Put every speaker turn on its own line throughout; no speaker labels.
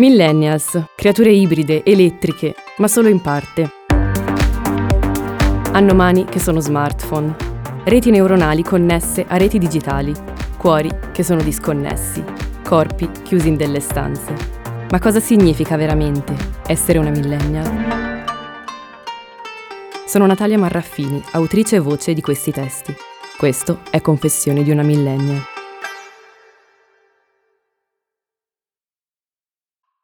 Millennials, creature ibride, elettriche, ma solo in parte. Hanno mani che sono smartphone, reti neuronali connesse a reti digitali, cuori che sono disconnessi, corpi chiusi in delle stanze. Ma cosa significa veramente essere una millennial? Sono Natalia Marraffini, autrice e voce di questi testi. Questo è Confessione di una millennial.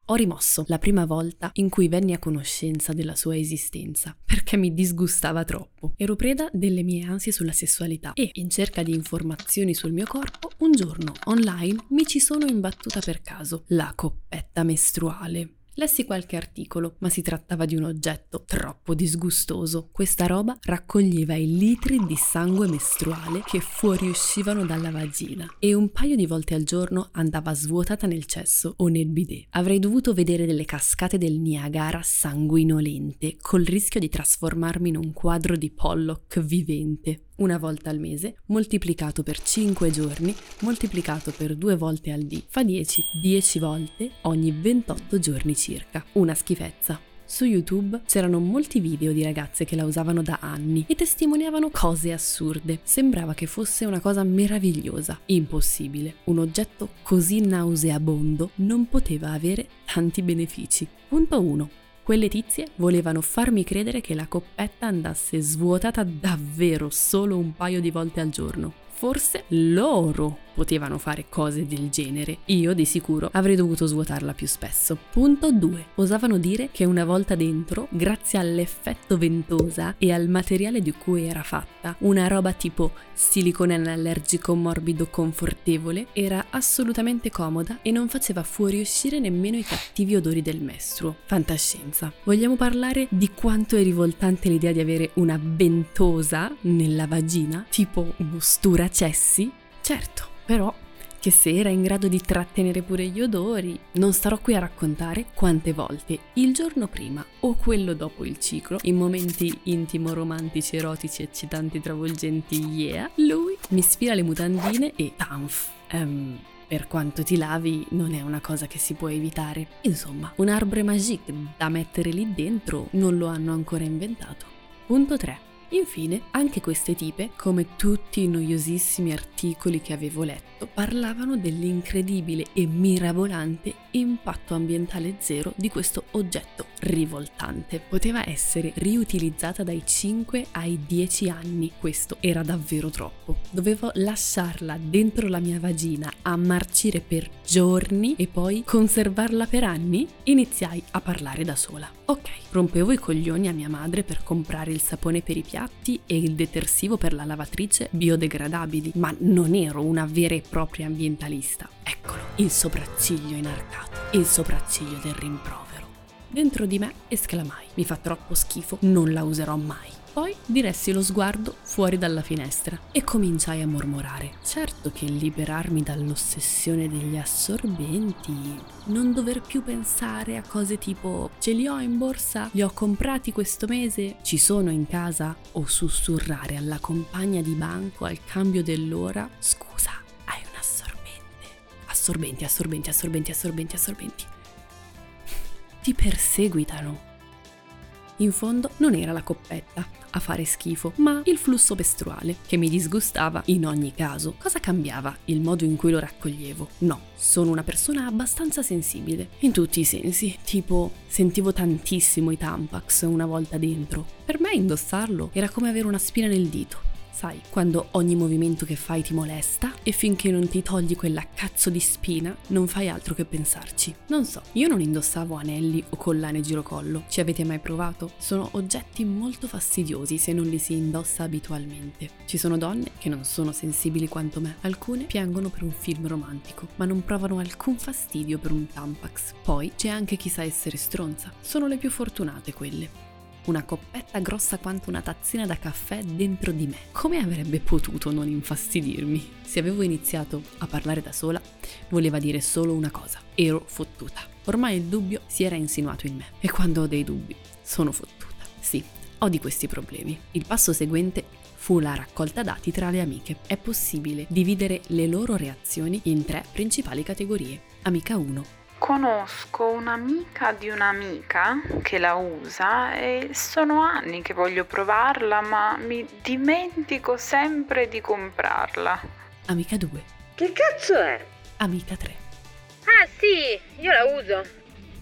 Ho rimosso la prima volta in cui venni a conoscenza della sua esistenza, perché mi disgustava troppo. Ero preda delle mie ansie sulla sessualità e, in cerca di informazioni sul mio corpo, un giorno online mi ci sono imbattuta per caso, la coppetta mestruale. Lessi qualche articolo, ma si trattava di un oggetto troppo disgustoso. Questa roba raccoglieva i litri di sangue mestruale che fuoriuscivano dalla vagina e un paio di volte al giorno andava svuotata nel cesso o nel bidet. Avrei dovuto vedere delle cascate del Niagara sanguinolente, col rischio di trasformarmi in un quadro di Pollock vivente una volta al mese, moltiplicato per 5 giorni, moltiplicato per due volte al dì, fa 10, 10 volte ogni 28 giorni circa. Una schifezza. Su YouTube c'erano molti video di ragazze che la usavano da anni e testimoniavano cose assurde. Sembrava che fosse una cosa meravigliosa, impossibile. Un oggetto così nauseabondo non poteva avere tanti benefici. Punto 1. Quelle tizie volevano farmi credere che la coppetta andasse svuotata davvero solo un paio di volte al giorno. Forse loro potevano fare cose del genere. Io di sicuro avrei dovuto svuotarla più spesso. Punto 2. Osavano dire che una volta dentro, grazie all'effetto ventosa e al materiale di cui era fatta, una roba tipo silicone anallergico morbido confortevole, era assolutamente comoda e non faceva fuoriuscire nemmeno i cattivi odori del mestruo. Fantascienza. Vogliamo parlare di quanto è rivoltante l'idea di avere una ventosa nella vagina, tipo uno sturacessi? Certo, però che se era in grado di trattenere pure gli odori, non starò qui a raccontare quante volte il giorno prima o quello dopo il ciclo, in momenti intimo, romantici, erotici, eccitanti, travolgenti, yeah, lui mi sfila le mutandine e tanf. Um, per quanto ti lavi non è una cosa che si può evitare. Insomma, un arbre magique da mettere lì dentro non lo hanno ancora inventato. Punto 3. Infine, anche queste tipe, come tutti i noiosissimi articoli che avevo letto, parlavano dell'incredibile e mirabolante impatto ambientale zero di questo oggetto rivoltante. Poteva essere riutilizzata dai 5 ai 10 anni. Questo era davvero troppo. Dovevo lasciarla dentro la mia vagina a marcire per giorni e poi conservarla per anni? Iniziai a parlare da sola. Ok, rompevo i coglioni a mia madre per comprare il sapone per i piatti e il detersivo per la lavatrice biodegradabili, ma non ero una vera e propria ambientalista. Eccolo, il sopracciglio inarcato, il sopracciglio del rimprovero. Dentro di me esclamai, mi fa troppo schifo, non la userò mai. Poi diressi lo sguardo fuori dalla finestra e cominciai a mormorare. Certo che liberarmi dall'ossessione degli assorbenti, non dover più pensare a cose tipo ce li ho in borsa, li ho comprati questo mese, ci sono in casa, o sussurrare alla compagna di banco al cambio dell'ora, scusa, hai un assorbente. Assorbenti, assorbenti, assorbenti, assorbenti, assorbenti. Ti perseguitano. In fondo non era la coppetta a fare schifo, ma il flusso mestruale, che mi disgustava in ogni caso. Cosa cambiava? Il modo in cui lo raccoglievo? No, sono una persona abbastanza sensibile, in tutti i sensi, tipo sentivo tantissimo i Tampax una volta dentro. Per me indossarlo era come avere una spina nel dito. Sai, quando ogni movimento che fai ti molesta e finché non ti togli quella cazzo di spina non fai altro che pensarci. Non so, io non indossavo anelli o collane girocollo. Ci avete mai provato? Sono oggetti molto fastidiosi se non li si indossa abitualmente. Ci sono donne che non sono sensibili quanto me. Alcune piangono per un film romantico, ma non provano alcun fastidio per un Tampax. Poi c'è anche chi sa essere stronza. Sono le più fortunate quelle una coppetta grossa quanto una tazzina da caffè dentro di me. Come avrebbe potuto non infastidirmi? Se avevo iniziato a parlare da sola, voleva dire solo una cosa. Ero fottuta. Ormai il dubbio si era insinuato in me. E quando ho dei dubbi, sono fottuta. Sì, ho di questi problemi. Il passo seguente fu la raccolta dati tra le amiche. È possibile dividere le loro reazioni in tre principali categorie. Amica 1,
Conosco un'amica di un'amica che la usa e sono anni che voglio provarla, ma mi dimentico sempre di comprarla.
Amica 2.
Che cazzo è?
Amica 3.
Ah sì, io la uso.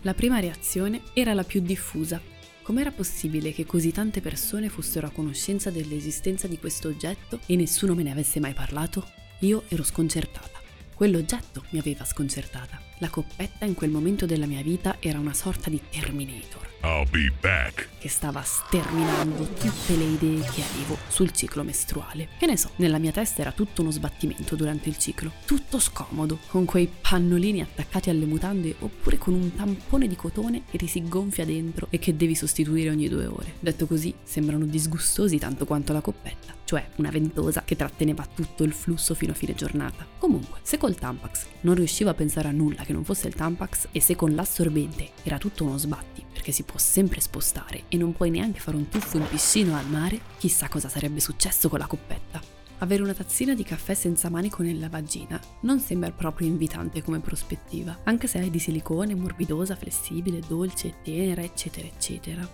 La prima reazione era la più diffusa. Com'era possibile che così tante persone fossero a conoscenza dell'esistenza di questo oggetto e nessuno me ne avesse mai parlato? Io ero sconcertata. Quell'oggetto mi aveva sconcertata. La coppetta in quel momento della mia vita era una sorta di Terminator.
I'll be back.
Che stava sterminando tutte le idee che avevo sul ciclo mestruale. Che ne so, nella mia testa era tutto uno sbattimento durante il ciclo. Tutto scomodo, con quei pannolini attaccati alle mutande oppure con un tampone di cotone che ti si gonfia dentro e che devi sostituire ogni due ore. Detto così, sembrano disgustosi tanto quanto la coppetta cioè una ventosa che tratteneva tutto il flusso fino a fine giornata. Comunque, se col Tampax non riuscivo a pensare a nulla che non fosse il Tampax e se con l'assorbente era tutto uno sbatti perché si può sempre spostare e non puoi neanche fare un tuffo in piscina o al mare, chissà cosa sarebbe successo con la coppetta. Avere una tazzina di caffè senza manico nella vagina non sembra proprio invitante come prospettiva, anche se è di silicone, morbidosa, flessibile, dolce, tenera, eccetera, eccetera.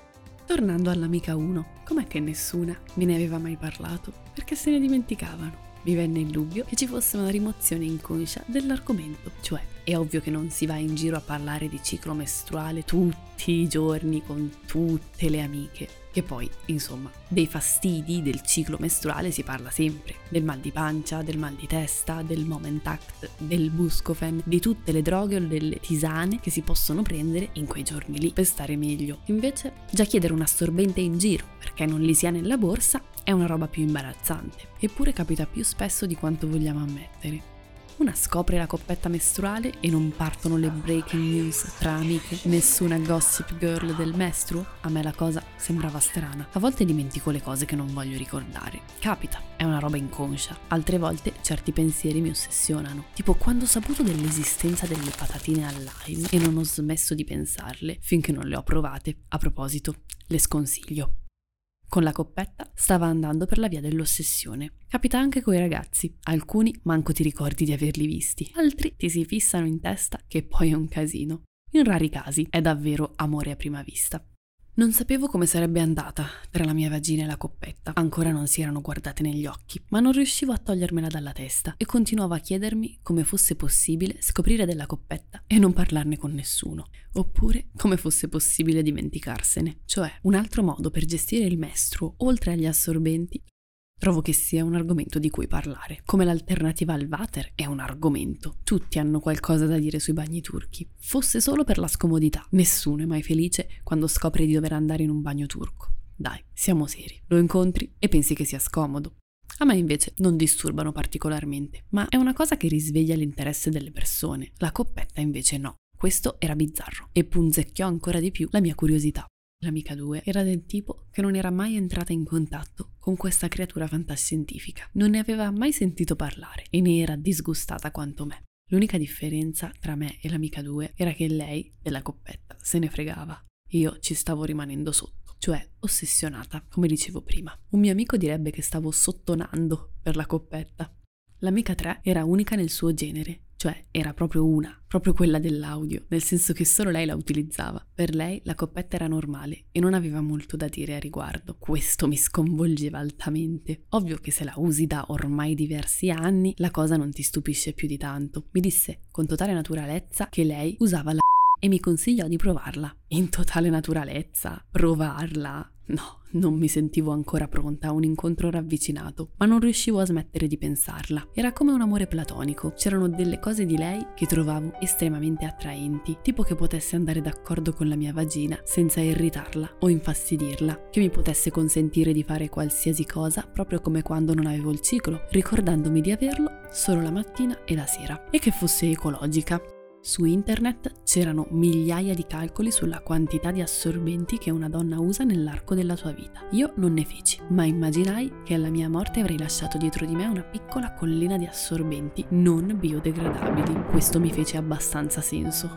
Tornando all'amica 1, com'è che nessuna me ne aveva mai parlato? Perché se ne dimenticavano. Mi venne il dubbio che ci fosse una rimozione inconscia dell'argomento, cioè è ovvio che non si va in giro a parlare di ciclo mestruale tutti i giorni con tutte le amiche, che poi, insomma, dei fastidi del ciclo mestruale si parla sempre, del mal di pancia, del mal di testa, del moment act, del buscofen, di tutte le droghe o delle tisane che si possono prendere in quei giorni lì per stare meglio. Invece, già chiedere un assorbente in giro perché non li sia nella borsa è una roba più imbarazzante, eppure capita più spesso di quanto vogliamo ammettere. Una scopre la coppetta mestruale e non partono le breaking news tra amiche, nessuna gossip girl del mestruo? A me la cosa sembrava strana. A volte dimentico le cose che non voglio ricordare. Capita, è una roba inconscia. Altre volte certi pensieri mi ossessionano. Tipo quando ho saputo dell'esistenza delle patatine all'aim e non ho smesso di pensarle finché non le ho provate. A proposito, le sconsiglio. Con la coppetta stava andando per la via dell'ossessione. Capita anche coi ragazzi, alcuni manco ti ricordi di averli visti, altri ti si fissano in testa che poi è un casino. In rari casi è davvero amore a prima vista. Non sapevo come sarebbe andata tra la mia vagina e la coppetta, ancora non si erano guardate negli occhi, ma non riuscivo a togliermela dalla testa e continuavo a chiedermi come fosse possibile scoprire della coppetta e non parlarne con nessuno, oppure come fosse possibile dimenticarsene. Cioè, un altro modo per gestire il mestruo, oltre agli assorbenti, Trovo che sia un argomento di cui parlare. Come l'alternativa al water è un argomento. Tutti hanno qualcosa da dire sui bagni turchi. Fosse solo per la scomodità. Nessuno è mai felice quando scopre di dover andare in un bagno turco. Dai, siamo seri. Lo incontri e pensi che sia scomodo. A me invece non disturbano particolarmente, ma è una cosa che risveglia l'interesse delle persone. La coppetta invece no. Questo era bizzarro e punzecchiò ancora di più la mia curiosità. L'amica 2 era del tipo che non era mai entrata in contatto con questa creatura fantascientifica, non ne aveva mai sentito parlare e ne era disgustata quanto me. L'unica differenza tra me e l'amica 2 era che lei, della coppetta, se ne fregava. Io ci stavo rimanendo sotto, cioè ossessionata, come dicevo prima. Un mio amico direbbe che stavo sottonando per la coppetta. L'amica 3 era unica nel suo genere cioè era proprio una, proprio quella dell'audio, nel senso che solo lei la utilizzava. Per lei la coppetta era normale e non aveva molto da dire a riguardo. Questo mi sconvolgeva altamente. Ovvio che se la usi da ormai diversi anni, la cosa non ti stupisce più di tanto. Mi disse con totale naturalezza che lei usava la e mi consigliò di provarla. In totale naturalezza, provarla. No, non mi sentivo ancora pronta a un incontro ravvicinato, ma non riuscivo a smettere di pensarla. Era come un amore platonico. C'erano delle cose di lei che trovavo estremamente attraenti, tipo che potesse andare d'accordo con la mia vagina senza irritarla o infastidirla, che mi potesse consentire di fare qualsiasi cosa proprio come quando non avevo il ciclo, ricordandomi di averlo solo la mattina e la sera, e che fosse ecologica. Su internet c'erano migliaia di calcoli sulla quantità di assorbenti che una donna usa nell'arco della sua vita. Io non ne feci, ma immaginai che alla mia morte avrei lasciato dietro di me una piccola collina di assorbenti non biodegradabili. Questo mi fece abbastanza senso.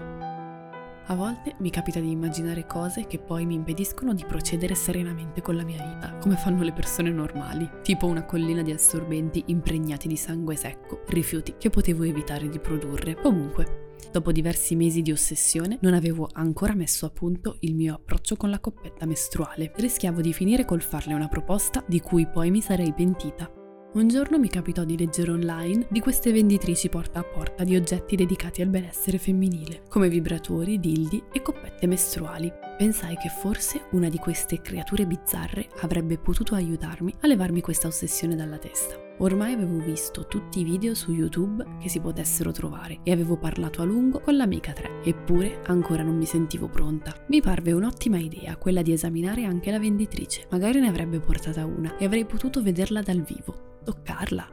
A volte mi capita di immaginare cose che poi mi impediscono di procedere serenamente con la mia vita, come fanno le persone normali, tipo una collina di assorbenti impregnati di sangue secco, rifiuti che potevo evitare di produrre. Comunque, Dopo diversi mesi di ossessione non avevo ancora messo a punto il mio approccio con la coppetta mestruale. Rischiavo di finire col farle una proposta di cui poi mi sarei pentita. Un giorno mi capitò di leggere online di queste venditrici porta a porta di oggetti dedicati al benessere femminile, come vibratori, dildi e coppette mestruali. Pensai che forse una di queste creature bizzarre avrebbe potuto aiutarmi a levarmi questa ossessione dalla testa. Ormai avevo visto tutti i video su YouTube che si potessero trovare e avevo parlato a lungo con l'amica 3, eppure ancora non mi sentivo pronta. Mi parve un'ottima idea quella di esaminare anche la venditrice, magari ne avrebbe portata una e avrei potuto vederla dal vivo. Toccarla?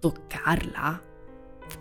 Toccarla?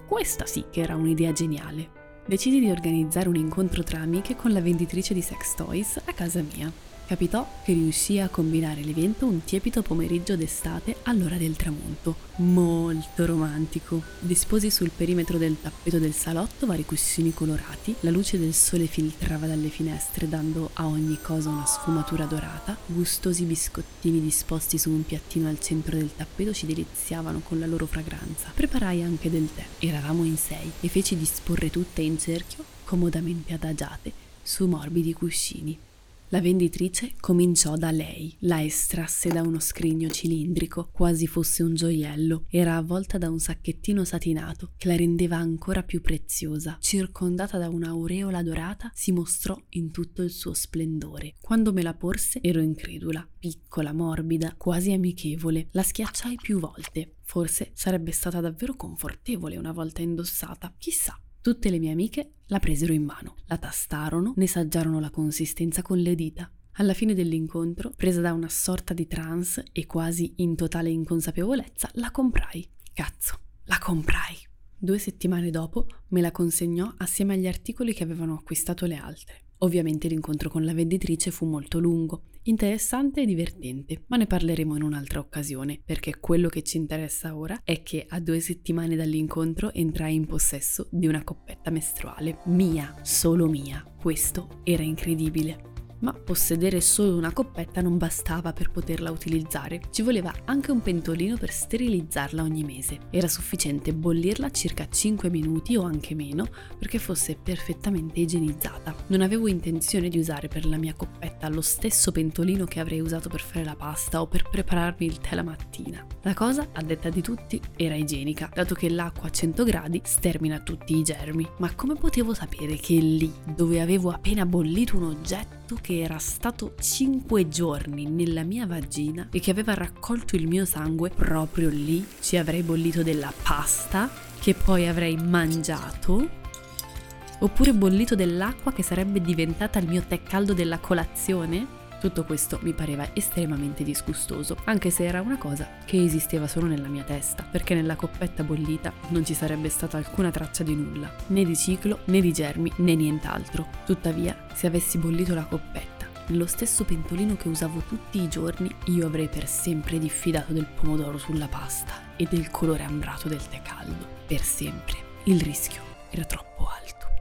Questa sì che era un'idea geniale. Decisi di organizzare un incontro tra amiche con la venditrice di sex toys a casa mia. Capitò che riuscii a combinare l'evento un tiepido pomeriggio d'estate all'ora del tramonto. Molto romantico. Disposi sul perimetro del tappeto del salotto vari cuscini colorati, la luce del sole filtrava dalle finestre dando a ogni cosa una sfumatura dorata, gustosi biscottini disposti su un piattino al centro del tappeto ci deliziavano con la loro fragranza. Preparai anche del tè, eravamo in sei e feci disporre tutte in cerchio, comodamente adagiate, su morbidi cuscini. La venditrice cominciò da lei, la estrasse da uno scrigno cilindrico, quasi fosse un gioiello. Era avvolta da un sacchettino satinato che la rendeva ancora più preziosa. Circondata da un'aureola dorata, si mostrò in tutto il suo splendore. Quando me la porse ero incredula, piccola, morbida, quasi amichevole. La schiacciai più volte. Forse sarebbe stata davvero confortevole una volta indossata. Chissà. Tutte le mie amiche la presero in mano, la tastarono, ne saggiarono la consistenza con le dita. Alla fine dell'incontro, presa da una sorta di trance e quasi in totale inconsapevolezza, la comprai. Cazzo, la comprai. Due settimane dopo me la consegnò assieme agli articoli che avevano acquistato le altre. Ovviamente l'incontro con la venditrice fu molto lungo, interessante e divertente, ma ne parleremo in un'altra occasione, perché quello che ci interessa ora è che a due settimane dall'incontro entrai in possesso di una coppetta mestruale, mia, solo mia. Questo era incredibile ma possedere solo una coppetta non bastava per poterla utilizzare, ci voleva anche un pentolino per sterilizzarla ogni mese. Era sufficiente bollirla circa 5 minuti o anche meno perché fosse perfettamente igienizzata. Non avevo intenzione di usare per la mia coppetta lo stesso pentolino che avrei usato per fare la pasta o per prepararmi il tè la mattina. La cosa, a detta di tutti, era igienica, dato che l'acqua a 100 gradi stermina tutti i germi. Ma come potevo sapere che lì, dove avevo appena bollito un oggetto che era stato 5 giorni nella mia vagina e che aveva raccolto il mio sangue, proprio lì ci avrei bollito della pasta che poi avrei mangiato oppure bollito dell'acqua che sarebbe diventata il mio tè caldo della colazione? Tutto questo mi pareva estremamente disgustoso, anche se era una cosa che esisteva solo nella mia testa, perché nella coppetta bollita non ci sarebbe stata alcuna traccia di nulla, né di ciclo, né di germi, né nient'altro. Tuttavia, se avessi bollito la coppetta, nello stesso pentolino che usavo tutti i giorni, io avrei per sempre diffidato del pomodoro sulla pasta e del colore ambrato del tè caldo. Per sempre. Il rischio era troppo alto.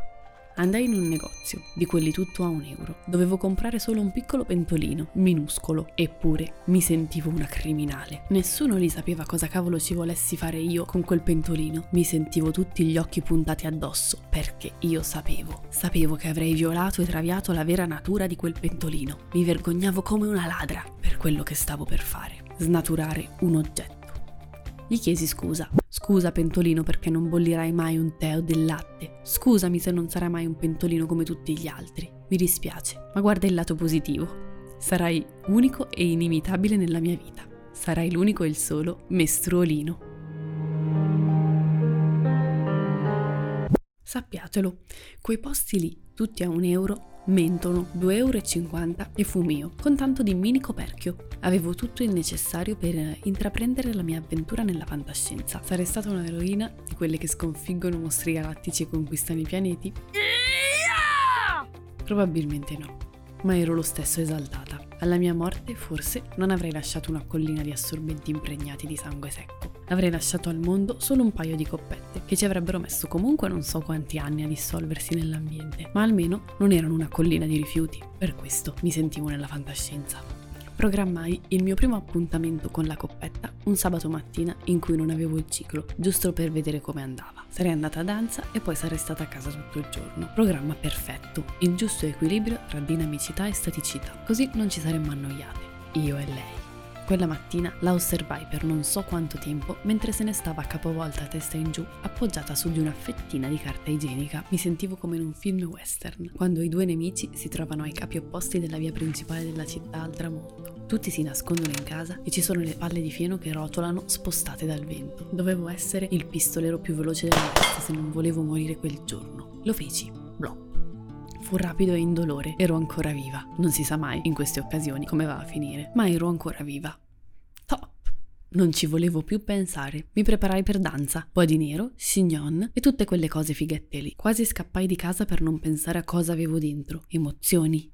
Andai in un negozio, di quelli tutto a un euro. Dovevo comprare solo un piccolo pentolino, minuscolo, eppure mi sentivo una criminale. Nessuno lì sapeva cosa cavolo ci volessi fare io con quel pentolino. Mi sentivo tutti gli occhi puntati addosso, perché io sapevo. Sapevo che avrei violato e traviato la vera natura di quel pentolino. Mi vergognavo come una ladra per quello che stavo per fare. Snaturare un oggetto. Gli chiesi scusa. Scusa pentolino perché non bollirai mai un tè o del latte. Scusami se non sarai mai un pentolino come tutti gli altri. Mi dispiace, ma guarda il lato positivo. Sarai unico e inimitabile nella mia vita. Sarai l'unico e il solo mestruolino. Sappiatelo, quei posti lì, tutti a un euro, mentono 2,50 euro e fu mio, con tanto di mini coperchio. Avevo tutto il necessario per intraprendere la mia avventura nella fantascienza. Sarei stata un'eroina di quelle che sconfiggono mostri galattici e conquistano i pianeti? Probabilmente no, ma ero lo stesso esaltata. Alla mia morte, forse, non avrei lasciato una collina di assorbenti impregnati di sangue secco. Avrei lasciato al mondo solo un paio di coppette, che ci avrebbero messo comunque non so quanti anni a dissolversi nell'ambiente, ma almeno non erano una collina di rifiuti. Per questo mi sentivo nella fantascienza. Programmai il mio primo appuntamento con la coppetta un sabato mattina in cui non avevo il ciclo, giusto per vedere come andava. Sarei andata a danza e poi sarei stata a casa tutto il giorno. Programma perfetto, il giusto equilibrio tra dinamicità e staticità. Così non ci saremmo annoiate, io e lei. Quella mattina la osservai per non so quanto tempo mentre se ne stava capovolta testa in giù, appoggiata su di una fettina di carta igienica. Mi sentivo come in un film western, quando i due nemici si trovano ai capi opposti della via principale della città al tramonto. Tutti si nascondono in casa e ci sono le palle di fieno che rotolano spostate dal vento. Dovevo essere il pistolero più veloce della West se non volevo morire quel giorno. Lo feci. Blop. Fu rapido e indolore, ero ancora viva. Non si sa mai in queste occasioni come va a finire, ma ero ancora viva. Top! Non ci volevo più pensare. Mi preparai per danza, po' di nero, chignon e tutte quelle cose fighette lì. Quasi scappai di casa per non pensare a cosa avevo dentro. Emozioni,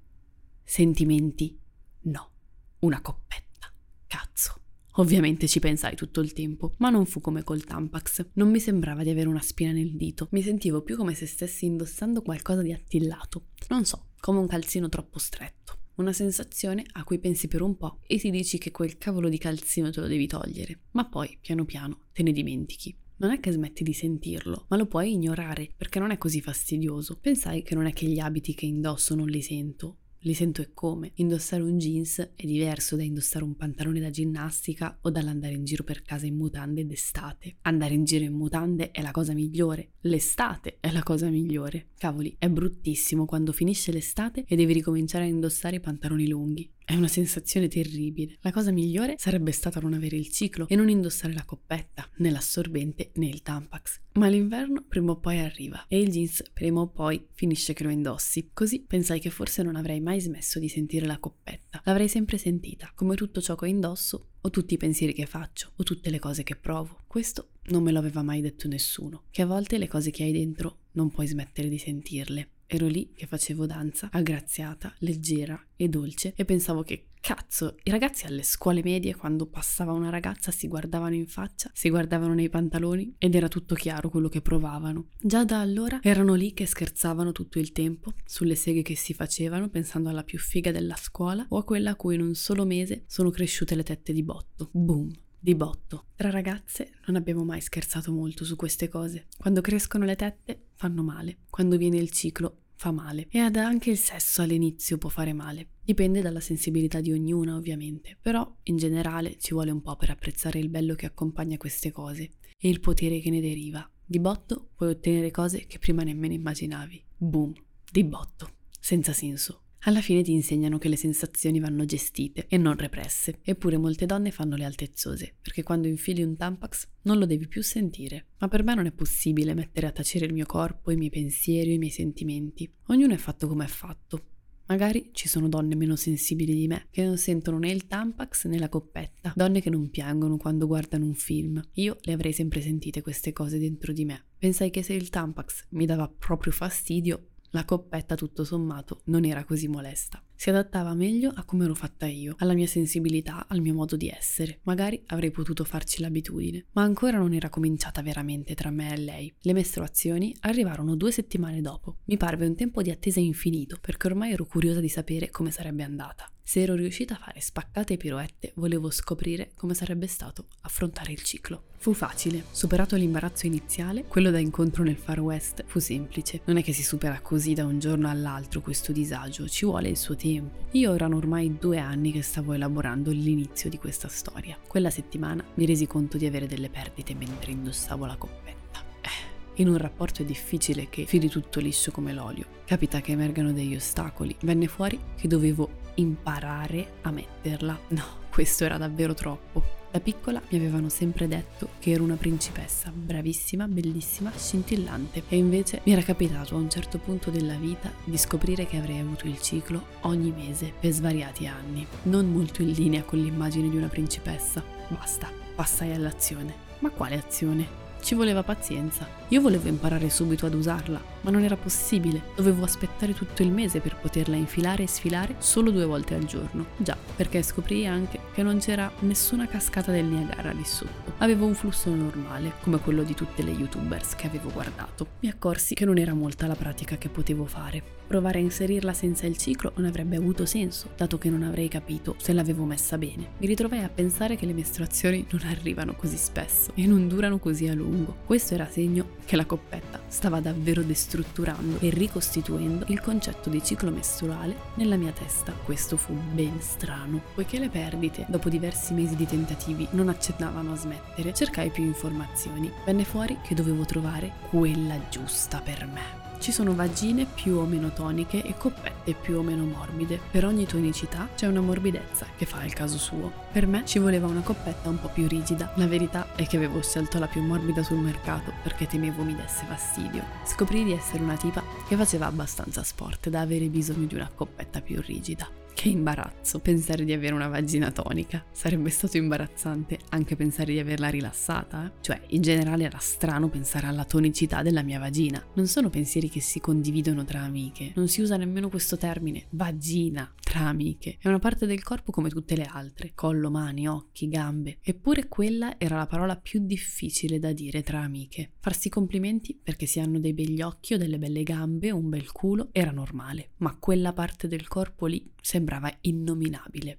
sentimenti. No, una coppetta. Cazzo. Ovviamente ci pensai tutto il tempo, ma non fu come col Tampax. Non mi sembrava di avere una spina nel dito. Mi sentivo più come se stessi indossando qualcosa di attillato. Non so, come un calzino troppo stretto. Una sensazione a cui pensi per un po' e ti dici che quel cavolo di calzino te lo devi togliere, ma poi, piano piano, te ne dimentichi. Non è che smetti di sentirlo, ma lo puoi ignorare perché non è così fastidioso. Pensai che non è che gli abiti che indosso non li sento, li sento e come. Indossare un jeans è diverso da indossare un pantalone da ginnastica o dall'andare in giro per casa in mutande d'estate. Andare in giro in mutande è la cosa migliore. L'estate è la cosa migliore. Cavoli, è bruttissimo quando finisce l'estate e devi ricominciare a indossare i pantaloni lunghi. È una sensazione terribile. La cosa migliore sarebbe stata non avere il ciclo e non indossare la coppetta, né l'assorbente né il Tampax. Ma l'inverno prima o poi arriva e il jeans prima o poi finisce che lo indossi. Così pensai che forse non avrei mai smesso di sentire la coppetta. L'avrei sempre sentita, come tutto ciò che indosso o tutti i pensieri che faccio o tutte le cose che provo. Questo non me lo aveva mai detto nessuno, che a volte le cose che hai dentro non puoi smettere di sentirle. Ero lì che facevo danza, aggraziata, leggera e dolce e pensavo che cazzo, i ragazzi alle scuole medie quando passava una ragazza si guardavano in faccia, si guardavano nei pantaloni ed era tutto chiaro quello che provavano. Già da allora erano lì che scherzavano tutto il tempo sulle seghe che si facevano pensando alla più figa della scuola o a quella a cui in un solo mese sono cresciute le tette di botto. Boom di botto. Tra ragazze non abbiamo mai scherzato molto su queste cose. Quando crescono le tette fanno male, quando viene il ciclo fa male e ad anche il sesso all'inizio può fare male. Dipende dalla sensibilità di ognuna ovviamente, però in generale ci vuole un po' per apprezzare il bello che accompagna queste cose e il potere che ne deriva. Di botto puoi ottenere cose che prima nemmeno immaginavi. Boom, di botto, senza senso. Alla fine ti insegnano che le sensazioni vanno gestite e non represse, eppure molte donne fanno le altezzose, perché quando infili un Tampax non lo devi più sentire. Ma per me non è possibile mettere a tacere il mio corpo, i miei pensieri, i miei sentimenti. Ognuno è fatto come è fatto. Magari ci sono donne meno sensibili di me, che non sentono né il Tampax né la coppetta, donne che non piangono quando guardano un film. Io le avrei sempre sentite queste cose dentro di me. Pensai che se il Tampax mi dava proprio fastidio, la coppetta, tutto sommato, non era così molesta. Si adattava meglio a come ero fatta io, alla mia sensibilità, al mio modo di essere. Magari avrei potuto farci l'abitudine, ma ancora non era cominciata veramente tra me e lei. Le mestruazioni arrivarono due settimane dopo. Mi parve un tempo di attesa infinito, perché ormai ero curiosa di sapere come sarebbe andata. Se ero riuscita a fare spaccate piroette, volevo scoprire come sarebbe stato affrontare il ciclo. Fu facile. Superato l'imbarazzo iniziale, quello da incontro nel Far West fu semplice. Non è che si supera così da un giorno all'altro questo disagio, ci vuole il suo tempo. Io erano ormai due anni che stavo elaborando l'inizio di questa storia. Quella settimana mi resi conto di avere delle perdite mentre indossavo la coppetta. Eh, in un rapporto è difficile che fili tutto liscio come l'olio. Capita che emergano degli ostacoli. Venne fuori che dovevo imparare a metterla. No, questo era davvero troppo. Da piccola mi avevano sempre detto che ero una principessa, bravissima, bellissima, scintillante e invece mi era capitato a un certo punto della vita di scoprire che avrei avuto il ciclo ogni mese per svariati anni, non molto in linea con l'immagine di una principessa. Basta, passai all'azione. Ma quale azione? Ci voleva pazienza. Io volevo imparare subito ad usarla, ma non era possibile. Dovevo aspettare tutto il mese per poterla infilare e sfilare solo due volte al giorno. Già, perché scoprii anche che non c'era nessuna cascata del Niagara lì sotto. Avevo un flusso normale, come quello di tutte le youtubers che avevo guardato. Mi accorsi che non era molta la pratica che potevo fare. Provare a inserirla senza il ciclo non avrebbe avuto senso, dato che non avrei capito se l'avevo messa bene. Mi ritrovai a pensare che le mestruazioni non arrivano così spesso e non durano così a lungo. Questo era segno che la coppetta stava davvero destrutturando e ricostituendo il concetto di ciclo mestruale nella mia testa. Questo fu ben strano. Poiché le perdite, dopo diversi mesi di tentativi, non accennavano a smettere, cercai più informazioni. Venne fuori che dovevo trovare quella giusta per me. Ci sono vagine più o meno toniche e coppette più o meno morbide. Per ogni tonicità c'è una morbidezza che fa il caso suo. Per me ci voleva una coppetta un po' più rigida. La verità è che avevo scelto la più morbida sul mercato perché temevo mi desse fastidio. Scoprì di essere una tipa che faceva abbastanza sport da avere bisogno di una coppetta più rigida. Che imbarazzo pensare di avere una vagina tonica. Sarebbe stato imbarazzante anche pensare di averla rilassata. Eh? Cioè, in generale era strano pensare alla tonicità della mia vagina. Non sono pensieri che si condividono tra amiche. Non si usa nemmeno questo termine, vagina, tra amiche. È una parte del corpo come tutte le altre. Collo, mani, occhi, gambe. Eppure quella era la parola più difficile da dire tra amiche. Farsi complimenti perché si hanno dei begli occhi o delle belle gambe o un bel culo era normale. Ma quella parte del corpo lì sembra sembrava innominabile.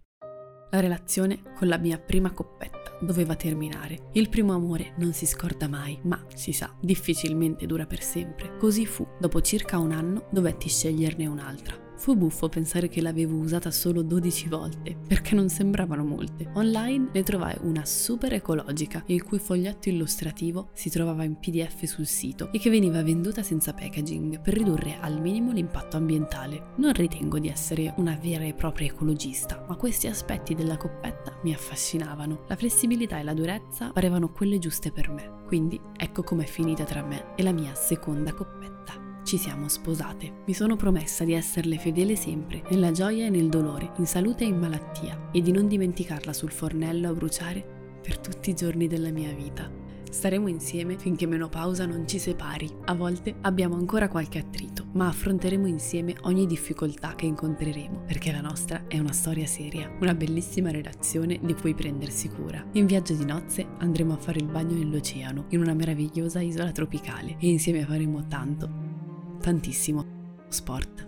La relazione con la mia prima coppetta doveva terminare. Il primo amore non si scorda mai, ma si sa, difficilmente dura per sempre. Così fu. Dopo circa un anno dovetti sceglierne un'altra. Fu buffo pensare che l'avevo usata solo 12 volte, perché non sembravano molte. Online ne trovai una super ecologica, il cui foglietto illustrativo si trovava in PDF sul sito e che veniva venduta senza packaging per ridurre al minimo l'impatto ambientale. Non ritengo di essere una vera e propria ecologista, ma questi aspetti della coppetta mi affascinavano. La flessibilità e la durezza parevano quelle giuste per me. Quindi ecco com'è finita tra me e la mia seconda coppetta ci siamo sposate. Mi sono promessa di esserle fedele sempre, nella gioia e nel dolore, in salute e in malattia, e di non dimenticarla sul fornello a bruciare per tutti i giorni della mia vita. Staremo insieme finché menopausa non ci separi. A volte abbiamo ancora qualche attrito, ma affronteremo insieme ogni difficoltà che incontreremo, perché la nostra è una storia seria, una bellissima relazione di cui prendersi cura. In viaggio di nozze andremo a fare il bagno nell'oceano, in una meravigliosa isola tropicale, e insieme faremo tanto, tantissimo sport.